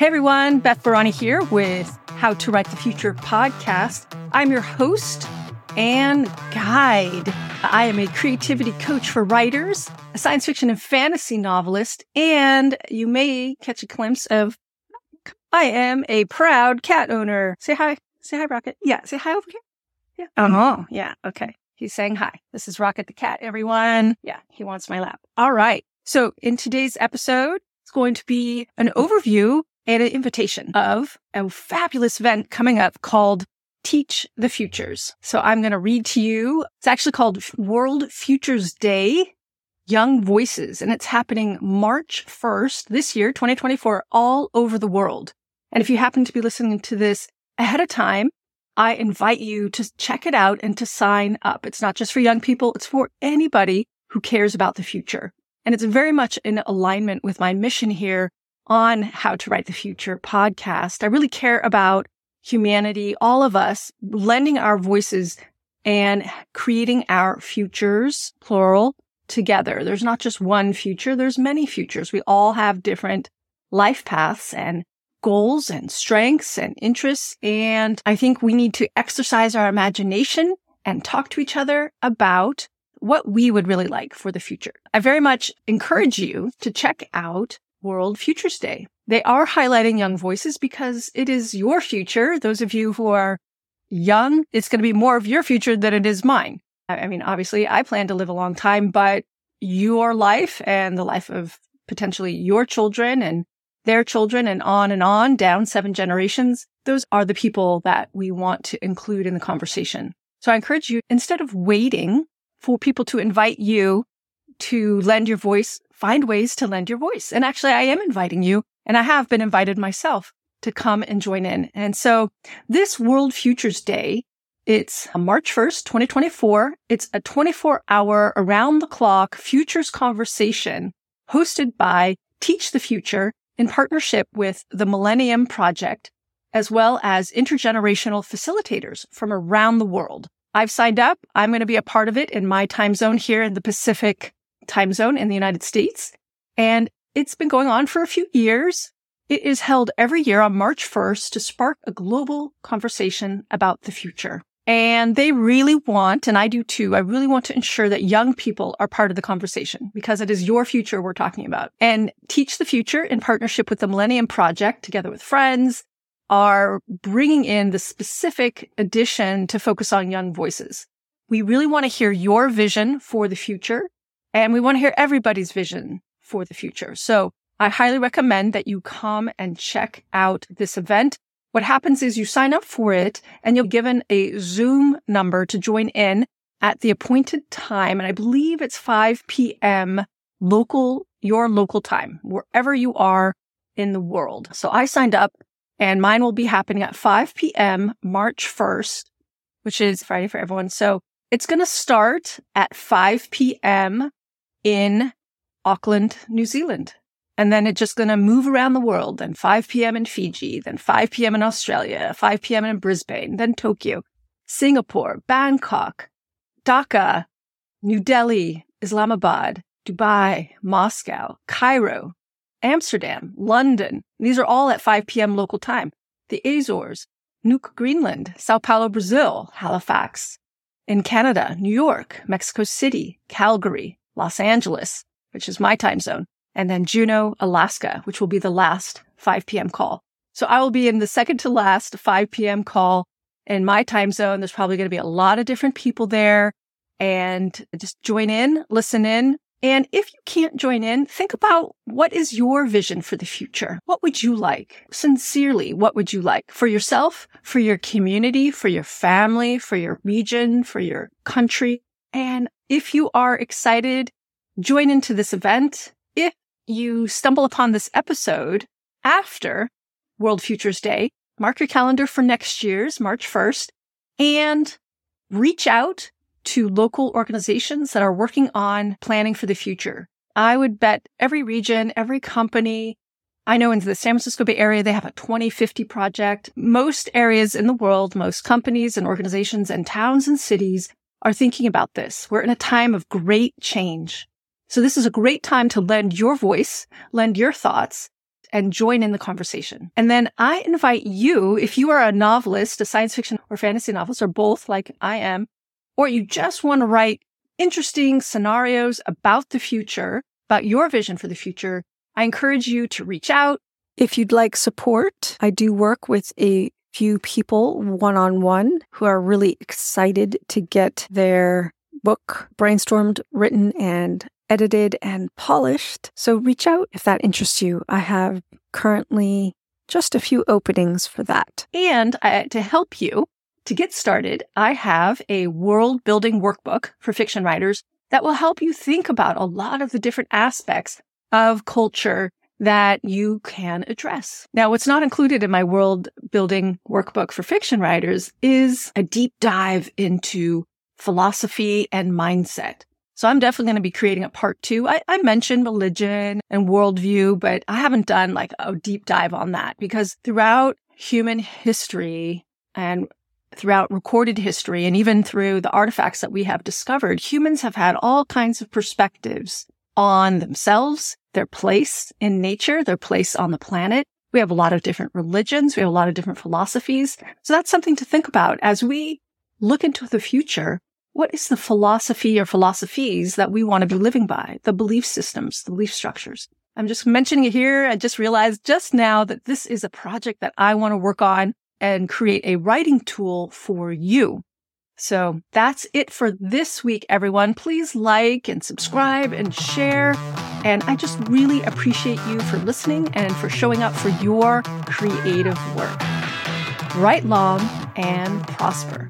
Hey everyone, Beth Barany here with How to Write the Future podcast. I'm your host and guide. I am a creativity coach for writers, a science fiction and fantasy novelist, and you may catch a glimpse of I am a proud cat owner. Say hi. Say hi, Rocket. Yeah, say hi over here. Yeah. Oh, yeah. Okay. He's saying hi. This is Rocket the cat, everyone. Yeah, he wants my lap. All right. So in today's episode, it's going to be an overview an invitation of a fabulous event coming up called Teach the Futures. So I'm going to read to you. It's actually called World Futures Day Young Voices, and it's happening March 1st this year, 2024, all over the world. And if you happen to be listening to this ahead of time, I invite you to check it out and to sign up. It's not just for young people. It's for anybody who cares about the future. And it's very much in alignment with my mission here on How to Write the Future podcast. I really care about humanity, all of us lending our voices and creating our futures, plural, together. There's not just one future. There's many futures. We all have different life paths and goals and strengths and interests. And I think we need to exercise our imagination and talk to each other about what we would really like for the future. I very much encourage you to check out World Futures Day. They are highlighting young voices because it is your future. Those of you who are young, it's going to be more of your future than it is mine. I mean, obviously I plan to live a long time, but your life and the life of potentially your children and their children and on and on down seven generations, those are the people that we want to include in the conversation. So I encourage you, instead of waiting for people to invite you to lend your voice, find ways to lend your voice. And actually, I am inviting you, and I have been invited myself to come and join in. And so this World Futures Day, it's March 1st, 2024. It's a 24 hour around the clock futures conversation hosted by Teach the Future in partnership with the Millennium Project, as well as intergenerational facilitators from around the world. I've signed up. I'm going to be a part of it in my time zone here in the Pacific time zone in the United States. And it's been going on for a few years. It is held every year on March 1st to spark a global conversation about the future. And they really want, and I do too, I really want to ensure that young people are part of the conversation because it is your future we're talking about. And Teach the Future in partnership with the Millennium Project, together with friends, are bringing in the specific edition to focus on young voices. We really want to hear your vision for the future and we want to hear everybody's vision for the future. So I highly recommend that you come and check out this event. What happens is you sign up for it and you're given a Zoom number to join in at the appointed time. And I believe it's 5 p.m. local, your local time, wherever you are in the world. So I signed up and mine will be happening at 5 p.m. March 1st, which is Friday for everyone. So it's going to start at 5 p.m. in Auckland, New Zealand. And then it's just going to move around the world. Then 5 p.m. in Fiji, then 5 p.m. in Australia, 5 p.m. in Brisbane, then Tokyo, Singapore, Bangkok, Dhaka, New Delhi, Islamabad, Dubai, Moscow, Cairo, Amsterdam, London. These are all at 5 p.m. local time. The Azores, Nuuk, Greenland, Sao Paulo, Brazil, Halifax, in Canada, New York, Mexico City, Calgary, Los Angeles, which is my time zone, and then Juneau, Alaska, which will be the last 5 p.m. call. So I will be in the second to last 5 p.m. call in my time zone. There's probably going to be a lot of different people there and just join in, listen in, and if you can't join in, think about what is your vision for the future? What would you like? Sincerely, what would you like for yourself, for your community, for your family, for your region, for your country? And if you are excited, join into this event. If you stumble upon this episode after World Futures Day, mark your calendar for next year's March 1st and reach out to local organizations that are working on planning for the future. I would bet every region, every company, I know in the San Francisco Bay Area, they have a 2050 project. Most areas in the world, most companies and organizations and towns and cities are thinking about this. We're in a time of great change. So this is a great time to lend your voice, lend your thoughts, and join in the conversation. And then I invite you, if you are a novelist, a science fiction or fantasy novelist, or both like I am, or you just want to write interesting scenarios about the future, about your vision for the future, I encourage you to reach out. If you'd like support, I do work with a few people one on one who are really excited to get their book brainstormed, written, and edited and polished. So reach out if that interests you. I have currently just a few openings for that. And uh, to help you to get started, I have a world building workbook for fiction writers that will help you think about a lot of the different aspects of culture that you can address. Now, what's not included in my world building workbook for fiction writers is a deep dive into philosophy and mindset. So I'm definitely going to be creating a part two. I, I, mentioned religion and worldview, but I haven't done like a deep dive on that because throughout human history and throughout recorded history and even through the artifacts that we have discovered, humans have had all kinds of perspectives on themselves, their place in nature, their place on the planet. We have a lot of different religions. We have a lot of different philosophies. So that's something to think about as we look into the future what is the philosophy or philosophies that we want to be living by? The belief systems, the belief structures. I'm just mentioning it here. I just realized just now that this is a project that I want to work on and create a writing tool for you. So that's it for this week, everyone. Please like and subscribe and share. And I just really appreciate you for listening and for showing up for your creative work. Write long and prosper.